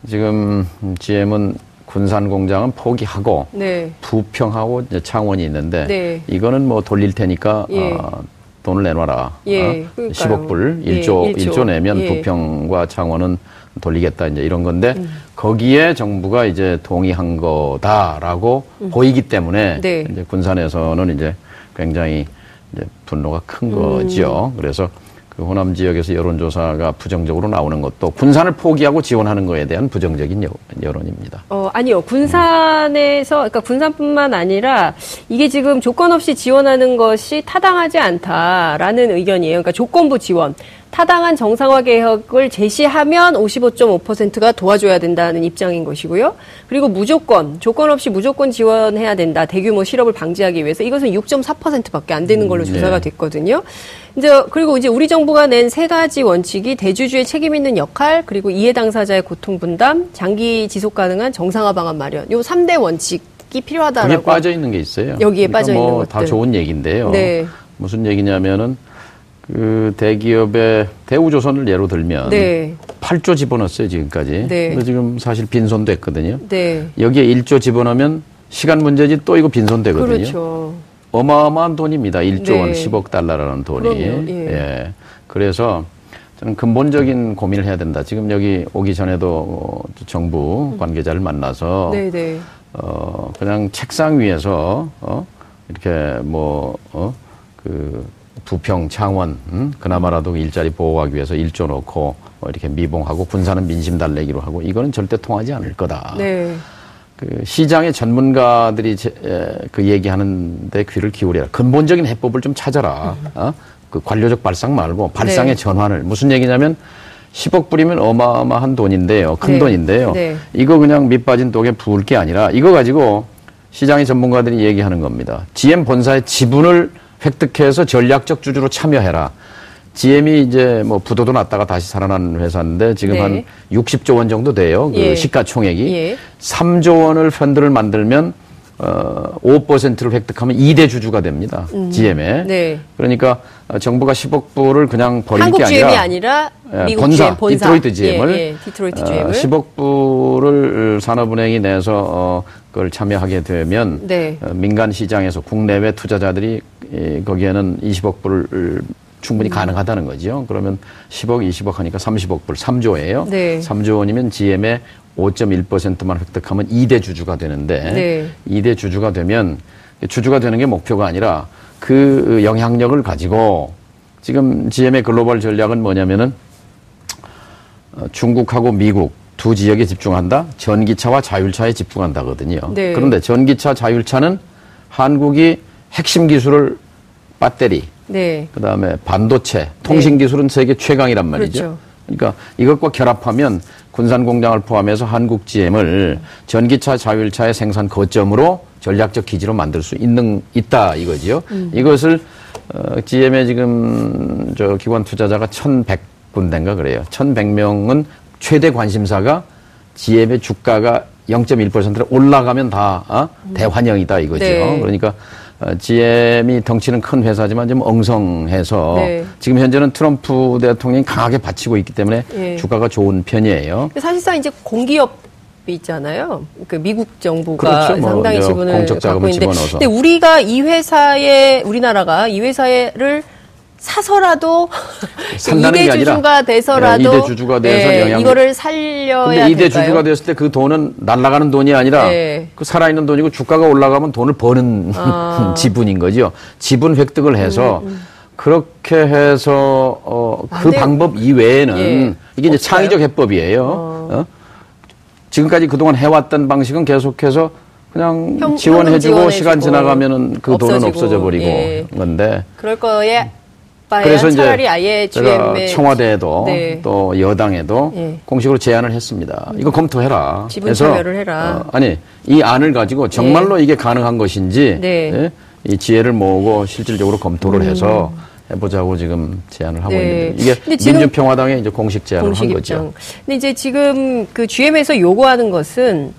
지금 GM은 군산 공장은 포기하고 네. 부평하고 창원이 있는데 네. 이거는 뭐 돌릴 테니까 예. 어, 돈을 내놔라. 예, 어? 10억 불, 예, 1조, 1조, 1조 내면 예. 부평과 창원은 돌리겠다 이제 이런 건데 음. 거기에 정부가 이제 동의한 거다라고 음. 보이기 때문에 네. 이제 군산에서는 이제 굉장히 이제 분노가 큰 음. 거죠. 그래서 그 호남 지역에서 여론조사가 부정적으로 나오는 것도 군산을 포기하고 지원하는 거에 대한 부정적인 여 론입니다. 어, 아니요. 군산에서, 그러니까 군산뿐만 아니라 이게 지금 조건 없이 지원하는 것이 타당하지 않다라는 의견이에요. 그러니까 조건부 지원. 타당한 정상화 개혁을 제시하면 55.5%가 도와줘야 된다는 입장인 것이고요. 그리고 무조건, 조건 없이 무조건 지원해야 된다. 대규모 실업을 방지하기 위해서 이것은 6.4%밖에 안 되는 걸로 음, 조사가 네. 됐거든요. 이제 그리고 이제 우리 정부가 낸 세 가지 원칙이 대주주의 책임 있는 역할, 그리고 이해 당사자의 고통 분담, 장기 지속 가능한 정상화 방안 마련. 요 3대 원칙 이 필요하다라고. 여기에 빠져 있는 게 있어요. 여기에 그러니까 빠져 있는 뭐다 좋은 얘기인데요. 네. 무슨 얘기냐면은 그 대기업의 대우조선을 예로 들면 네. 8조 집어넣었어요 지금까지. 네. 근데 지금 사실 빈손됐거든요. 네. 여기에 1조 집어넣으면 시간 문제지 또 이거 빈손되거든요. 그렇죠. 어마어마한 돈입니다. 1조 네. 원 10억 달러라는 돈이. 예. 예. 그래서 저는 근본적인 고민을 해야 된다. 지금 여기 오기 전에도 정부 관계자를 만나서 네, 네. 어 그냥 책상 위에서 어 이렇게 뭐어그 부평, 창원, 음? 그나마라도 일자리 보호하기 위해서 일조 넣고 뭐 이렇게 미봉하고 군사는 민심 달래기로 하고 이거는 절대 통하지 않을 거다. 네. 그 시장의 전문가들이 제, 에, 그 얘기하는데 귀를 기울여라. 근본적인 해법을 좀 찾아라. 음. 어? 그 관료적 발상 말고 발상의 네. 전환을 무슨 얘기냐면 10억 불이면 어마어마한 돈인데요. 큰 네. 돈인데요. 네. 이거 그냥 밑 빠진 독에 부을 게 아니라 이거 가지고 시장의 전문가들이 얘기하는 겁니다. GM 본사의 지분을 획득해서 전략적 주주로 참여해라. GM이 이제 뭐 부도도 났다가 다시 살아난 회사인데 지금 네. 한 60조 원 정도 돼요. 그 예. 시가총액이. 예. 3조 원을 펀드를 만들면 어, 5%를 획득하면 2대 주주가 됩니다. 음. GM에. 네. 그러니까 정부가 10억 불을 그냥 버릴 게 아니라, 아니라 예, 본사, GM, 디트로이트 GM을 예, 예. 디트로이트 GM을 어, 10억 불을 산업은행이 내서 어, 그걸 참여하게 되면 네. 어, 민간 시장에서 국내외 투자자들이 이, 거기에는 20억 불을 충분히 음. 가능하다는 거죠. 그러면 10억, 20억 하니까 30억 불, 3조예요. 네. 3조 원이면 GM의 5.1%만 획득하면 2대 주주가 되는데 네. 2대 주주가 되면 주주가 되는 게 목표가 아니라 그 영향력을 가지고 지금 GM의 글로벌 전략은 뭐냐면은 어, 중국하고 미국 두 지역에 집중한다. 전기차와 자율차에 집중한다거든요. 네. 그런데 전기차, 자율차는 한국이 핵심 기술을 배터리, 네. 그다음에 반도체, 통신 네. 기술은 세계 최강이란 말이죠. 그렇죠. 그러니까 이것과 결합하면 군산 공장을 포함해서 한국 GM을 전기차, 자율차의 생산 거점으로 전략적 기지로 만들 수 있는 있다 이거지요. 음. 이것을 어, GM의 지금 저 기관 투자자가 1,100군데인가 그래요. 1,100명은 최대 관심사가 GM의 주가가 0.1%로 올라가면 다 어? 대환영이다 이거죠. 네. 그러니까 어, GM이 덩치는 큰 회사지만 좀 엉성해서 네. 지금 현재는 트럼프 대통령이 강하게 받치고 있기 때문에 네. 주가가 좋은 편이에요. 사실상 이제 공기업 있잖아요. 그 미국 정부가 그렇죠. 뭐 상당히 지분을 갖고 있는데, 집어넣어서. 근데 우리가 이 회사에 우리나라가 이 회사를 사서라도 *laughs* 이대 주주가 돼서라도 이대 주주가 돼서 네, 영향 이거를 살려야 근데 이대 주주가 됐을 때 그 돈은 날아가는 돈이 아니라 네. 그 살아있는 돈이고 주가가 올라가면 돈을 버는 아. *laughs* 지분인 거죠. 지분 획득을 해서 음, 음. 그렇게 해서 어, 그 아, 방법 이외에는 예. 이게 이제 창의적 해법이에요. 어. 어? 지금까지 그동안 해왔던 방식은 계속해서 그냥 형, 지원해주고 시간 지나가면은 그 없어지고, 돈은 없어져 버리고 예. 건데. 그럴 거에 그래서 이제 아예 제가 청와대에도 네. 또 여당에도 예. 공식으로 제안을 했습니다. 이거 검토해라. 지분 참여를 해라. 어, 아니 이 안을 가지고 정말로 예. 이게 가능한 것인지 네. 예? 이 지혜를 모으고 실질적으로 검토를 음. 해서 해보자고 지금 제안을 하고 네. 있는데 이게 민주평화당의 이제 공식 제안을 공식 한 입장. 거죠. 근데 이제 지금 그 GM에서 요구하는 것은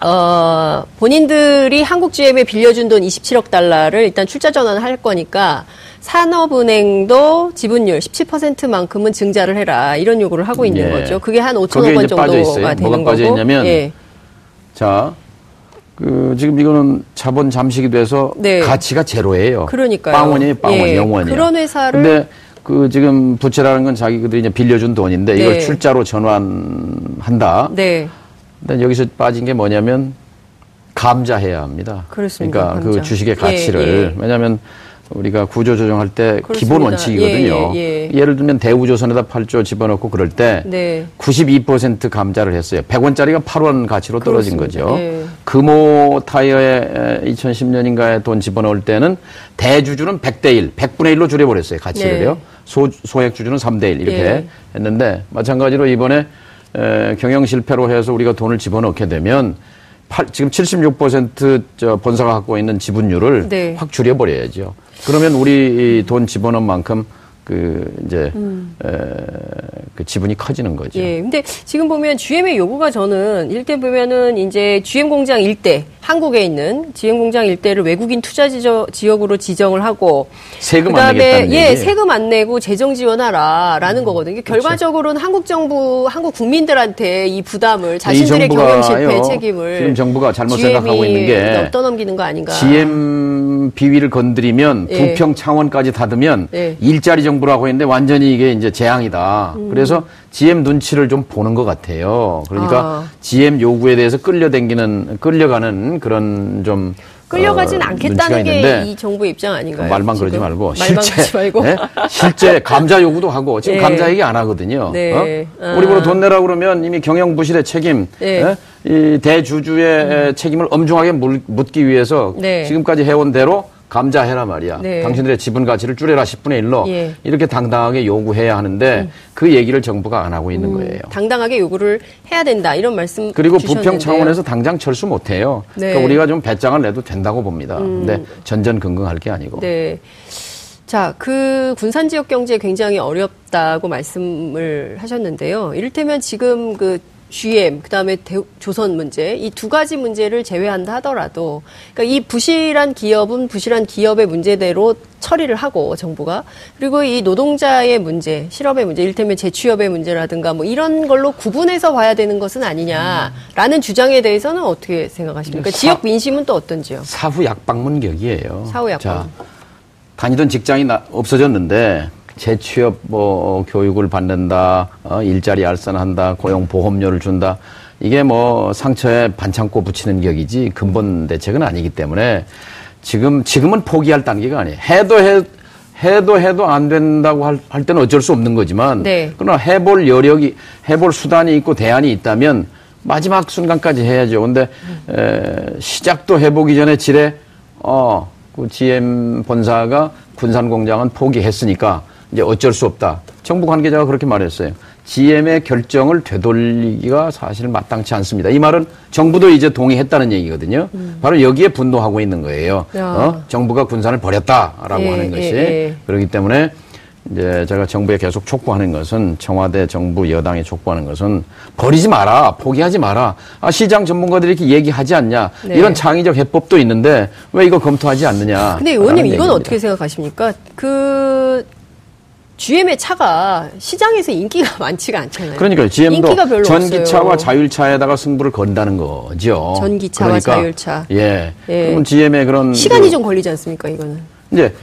어, 본인들이 한국 GM에 빌려준 돈 27억 달러를 일단 출자 전환을 할 거니까 산업은행도 지분율 17%만큼은 증자를 해라 이런 요구를 하고 있는 예. 거죠. 그게 한 5천억 원 정도가 되는 뭐가 거고. 있냐면 예. 자. 그 지금 이거는 자본 잠식이 돼서 네. 가치가 제로예요. 그러니까요. 빵원이 빵원 예. 영원이요. 그런 회사를 근데 그 지금 부채라는 건 자기들이 이제 빌려준 돈인데 네. 이걸 출자로 전환한다. 네. 근데 여기서 빠진 게 뭐냐면 감자해야 합니다. 그렇습니다. 그러니까 그 감자. 그 주식의 가치를 예, 예. 왜냐하면 우리가 구조 조정할 때 그렇습니다. 기본 원칙이거든요. 예, 예, 를 들면 대우조선에다 8조 집어넣고 그럴 때 네. 92% 감자를 했어요. 100원짜리가 8원 가치로 떨어진 그렇습니다. 거죠. 예. 금호 타이어에 2010년인가에 돈 집어넣을 때는 대주주는 100대 1, 100분의 1로 줄여버렸어요. 가치를요. 네. 소, 소액 주주는 3대 1 이렇게 예. 했는데 마찬가지로 이번에 에, 경영 실패로 해서 우리가 돈을 집어넣게 되면 8, 지금 76%저 본사가 갖고 있는 지분율을 네. 확 줄여버려야죠. 그러면 우리 돈 집어넣은 만큼 그 이제 음. 에, 그 지분이 커지는 거죠. 예. 근데 지금 보면 GM의 요구가 저는 일대 보면은 이제 GM 공장 일대 한국에 있는 GM 공장 일대를 외국인 투자 지역으로 지정을 하고 세금 그다음에 안 예, 세금 안 내고 재정 지원하라라는 음. 거거든요. 그렇죠. 결과적으로는 한국 정부 한국 국민들한테 이 부담을 자신들의 경영 실패 책임을 지금 정부가 잘못 생각하고 있는 게 떠넘기는 거 아닌가? GM 비위를 건드리면 예. 부평 창원까지 닫으면 예. 일자리 정 정부라고 했는데 완전히 이게 이제 재앙이다. 음. 그래서 GM 눈치를 좀 보는 것 같아요. 그러니까 아. GM 요구에 대해서 끌려댕기는 끌려가는 그런 좀 끌려가진 어, 않겠다는 게 이 정부의 입장 아닌가요? 말만 지금? 그러지 말고 말만 실제 말고. 네? 실제 *laughs* 감자 요구도 하고 지금 네. 감자 얘기 안 하거든요. 네. 어? 아. 우리 보러 돈 내라 그러면 이미 경영 부실의 책임, 네. 네? 이 대주주의 음. 책임을 엄중하게 묻기 위해서 네. 지금까지 해온 대로 감자해라 말이야. 네. 당신들의 지분 가치를 줄여라 10분의 1로 예. 이렇게 당당하게 요구해야 하는데 음. 그 얘기를 정부가 안 하고 있는 음, 거예요. 당당하게 요구를 해야 된다 이런 말씀 그리고 부평 차원에서 당장 철수 못 해요. 네. 그러니까 우리가 좀 배짱을 내도 된다고 봅니다. 음. 근데 전전긍긍할 게 아니고. 네. 자, 그 군산 지역 경제 굉장히 어렵다고 말씀을 하셨는데요. 이를테면 지금 그 GM, 그다음에 대, 조선 문제 이 두 가지 문제를 제외한다 하더라도 그러니까 이 부실한 기업은 부실한 기업의 문제대로 처리를 하고 정부가 그리고 이 노동자의 문제, 실업의 문제, 일테면 재취업의 문제라든가 뭐 이런 걸로 구분해서 봐야 되는 것은 아니냐라는 주장에 대해서는 어떻게 생각하십니까? 사, 지역 민심은 또 어떤지요? 사후 약방문격이에요. 사후 약방. 자, 다니던 직장이 나, 없어졌는데 재취업 뭐 교육을 받는다, 어, 일자리 알선한다, 고용 보험료를 준다. 이게 뭐 상처에 반창고 붙이는 격이지 근본 대책은 아니기 때문에 지금 지금은 포기할 단계가 아니에요. 해도 해 해도 해도 안 된다고 할, 할 때는 어쩔 수 없는 거지만 네. 그러나 해볼 여력이 해볼 수단이 있고 대안이 있다면 마지막 순간까지 해야죠. 근데 음. 에, 시작도 해보기 전에 지뢰 어, 그 GM 본사가 군산 공장은 포기했으니까 이제 어쩔 수 없다. 정부 관계자가 그렇게 말했어요. GM의 결정을 되돌리기가 사실 마땅치 않습니다. 이 말은 정부도 이제 동의했다는 얘기거든요. 음. 바로 여기에 분노하고 있는 거예요. 어? 정부가 군산을 버렸다라고 예, 하는 것이 예, 예. 그렇기 때문에 이제 제가 정부에 계속 촉구하는 것은 청와대 정부 여당에 촉구하는 것은 버리지 마라 포기하지 마라 아 시장 전문가들이 이렇게 얘기하지 않냐 네. 이런 창의적 해법도 있는데 왜 이거 검토하지 않느냐 근데 의원님 이건 얘기입니다. 어떻게 생각하십니까 그 GM의 차가 시장에서 인기가 *laughs* 많지가 않잖아요. 그러니까 GM도 전기차와 없어요. 자율차에다가 승부를 건다는 거죠. 전기차와 그러니까, 자율차. 예. 예. 그럼 GM의 그런 시간이 그, 좀 걸리지 않습니까, 이거는? 이제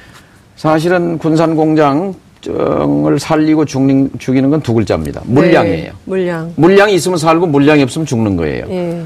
사실은 군산 공장 을 살리고 죽는, 죽이는 건 두 글자입니다. 물량이에요. 네, 물량. 물량이 있으면 살고 물량이 없으면 죽는 거예요. 네.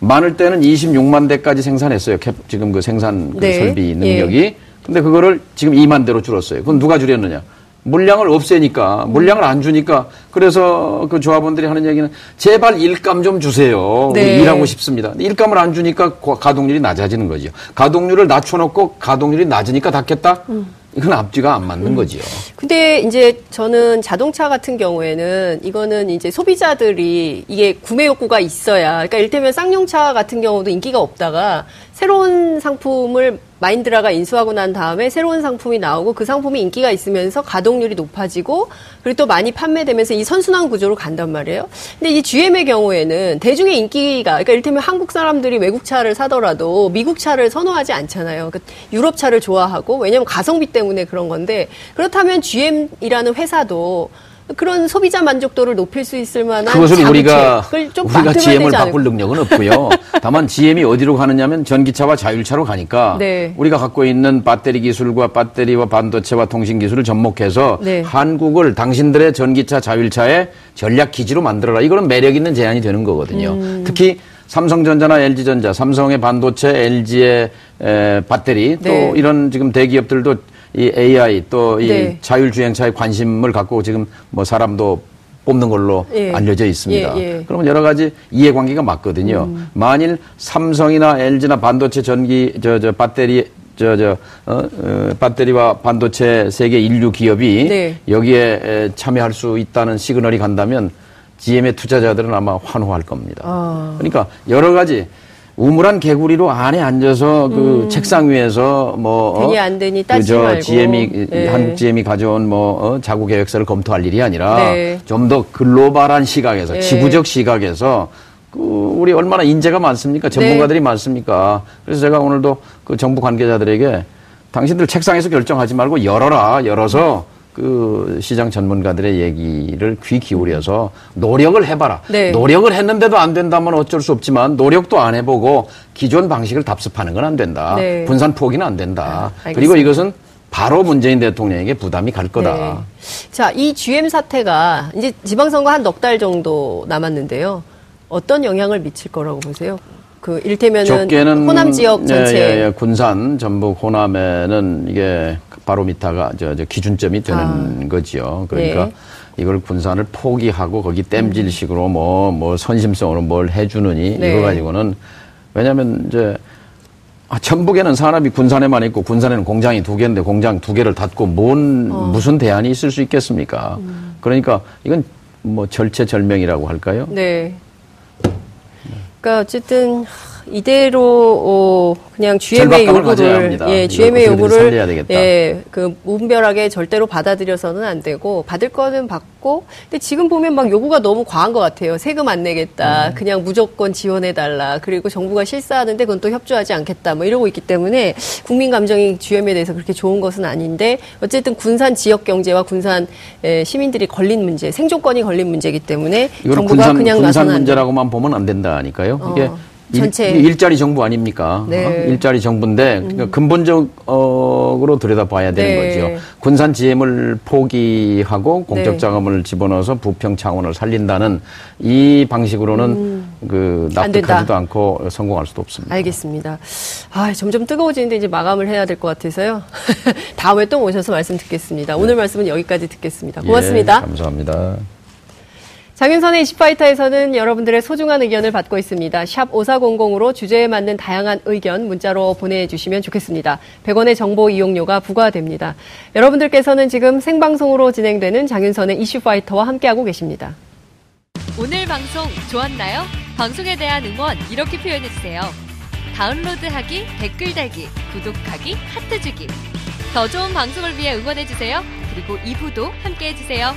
많을 때는 26만 대까지 생산했어요. 캡, 지금 그 생산 그 네. 설비 능력이. 예. 근데 그거를 지금 2만 대로 줄었어요. 그건 누가 줄였느냐? 물량을 없애니까 물량을 안 주니까 그래서 그 조합원들이 하는 얘기는 제발 일감 좀 주세요. 네. 일하고 싶습니다. 일감을 안 주니까 가동률이 낮아지는 거죠. 가동률을 낮춰놓고 가동률이 낮으니까 닿겠다. 음. 이건 앞뒤가 안 맞는 음. 거지요. 근데 이제 저는 자동차 같은 경우에는 이거는 이제 소비자들이 이게 구매 욕구가 있어야 그러니까 일테면 쌍용차 같은 경우도 인기가 없다가 새로운 상품을 마인드라가 인수하고 난 다음에 새로운 상품이 나오고 그 상품이 인기가 있으면서 가동률이 높아지고 그리고 또 많이 판매되면서 이 선순환 구조로 간단 말이에요. 근데 이 GM의 경우에는 대중의 인기가 그러니까 이를테면 한국 사람들이 외국 차를 사더라도 미국 차를 선호하지 않잖아요. 그러니까 유럽 차를 좋아하고 왜냐하면 가성비 때문에 그런 건데 그렇다면 GM이라는 회사도 그런 소비자 만족도를 높일 수 있을 만한 그것을 우리가 우리가 GM을 바꿀 능력은 없고요. 다만 GM이 어디로 가느냐면 전기차와 자율차로 가니까 네. 우리가 갖고 있는 배터리 기술과 배터리와 반도체와 통신 기술을 접목해서 네. 한국을 당신들의 전기차 자율차의 전략 기지로 만들어라. 이거는 매력 있는 제안이 되는 거거든요. 음. 특히 삼성전자나 LG전자, 삼성의 반도체, LG의 에, 배터리 또 네. 이런 지금 대기업들도 이 AI 또이 네. 자율주행차에 관심을 갖고 지금 뭐 사람도 뽑는 걸로 예. 알려져 있습니다. 예, 예. 그러면 여러 가지 이해관계가 맞거든요. 음. 만일 삼성이나 LG나 반도체 전기 저 저 배터리 저저 어, 어, 배터리와 반도체 세계 인류 기업이 네. 여기에 참여할 수 있다는 시그널이 간다면 GM의 투자자들은 아마 환호할 겁니다. 아. 그러니까 여러 가지 우물한 개구리로 안에 앉아서 그 음. 책상 위에서 뭐 되니 안 되니 따지지 그저 말고 GM이 네. 한국 GM이 가져온 뭐 어, 자구 계획서를 검토할 일이 아니라 네. 좀더 글로벌한 시각에서 네. 지구적 시각에서 그 우리 얼마나 인재가 많습니까? 전문가들이 네. 많습니까? 그래서 제가 오늘도 그 정부 관계자들에게 당신들 책상에서 결정하지 말고 열어라 열어서 그 시장 전문가들의 얘기를 귀 기울여서 노력을 해봐라. 네. 노력을 했는데도 안 된다면 어쩔 수 없지만 노력도 안 해보고 기존 방식을 답습하는 건 안 된다. 네. 분산 포기는 안 된다. 아, 그리고 이것은 바로 문재인 대통령에게 부담이 갈 거다. 네. 자, 이 GM 사태가 이제 지방선거 한 넉 달 정도 남았는데요. 어떤 영향을 미칠 거라고 보세요? 그 일테면은 호남 지역 전체 예, 예, 예. 군산 전북 호남에는 이게 바로미터가 저, 저 기준점이 되는 아. 거지요. 그러니까 네. 이걸 군산을 포기하고 거기 땜질식으로 뭐뭐 뭐 선심성으로 뭘 해주느니 네. 이거 가지고는 왜냐하면 이제 아, 전북에는 사람이 군산에만 있고 군산에는 공장이 두 개인데 공장 두 개를 닫고 뭔 어. 무슨 대안이 있을 수 있겠습니까? 음. 그러니까 이건 뭐 절체절명이라고 할까요? 네. 그러니까 어쨌든 이대로 어, 그냥 GM의 요구를 예, GM의 요구를 예, 그 무분별하게 절대로 받아들여서는 안 되고 받을 거는 받고 근데 지금 보면 막 요구가 너무 과한 것 같아요. 세금 안 내겠다. 음. 그냥 무조건 지원해 달라. 그리고 정부가 실사하는데 그건 또 협조하지 않겠다. 뭐 이러고 있기 때문에 국민 감정이 GM에 대해서 그렇게 좋은 것은 아닌데 어쨌든 군산 지역 경제와 군산 예, 시민들이 걸린 문제, 생존권이 걸린 문제이기 때문에 정부가 군산, 그냥 군산 문제라고만 보면 안 된다니까요. 이게 어. 전체 일, 자리 정부 아닙니까? 네. 어? 일자리 정부인데 음. 그러니까 근본적 어 전략적으로 들여다봐야 되는 네. 거죠. 군산 GM을 포기하고 공적 네. 자금을 집어넣어서 부평 창원을 살린다는 이 방식으로는 음. 그 납득하지도 않고 성공할 수도 없습니다. 알겠습니다. 아, 점점 뜨거워지는데 이제 마감을 해야 될 것 같아서요. *laughs* 다음에 또 오셔서 말씀 듣겠습니다. 오늘 네. 말씀은 여기까지 듣겠습니다. 고맙습니다. 예, 감사합니다. 장윤선의 이슈파이터에서는 여러분들의 소중한 의견을 받고 있습니다. 샵 5400으로 주제에 맞는 다양한 의견 문자로 보내주시면 좋겠습니다. 100원의 정보 이용료가 부과됩니다. 여러분들께서는 지금 생방송으로 진행되는 장윤선의 이슈파이터와 함께하고 계십니다. 오늘 방송 좋았나요? 방송에 대한 응원 이렇게 표현해주세요. 다운로드하기, 댓글 달기, 구독하기, 하트 주기. 더 좋은 방송을 위해 응원해주세요. 그리고 2부도 함께해주세요.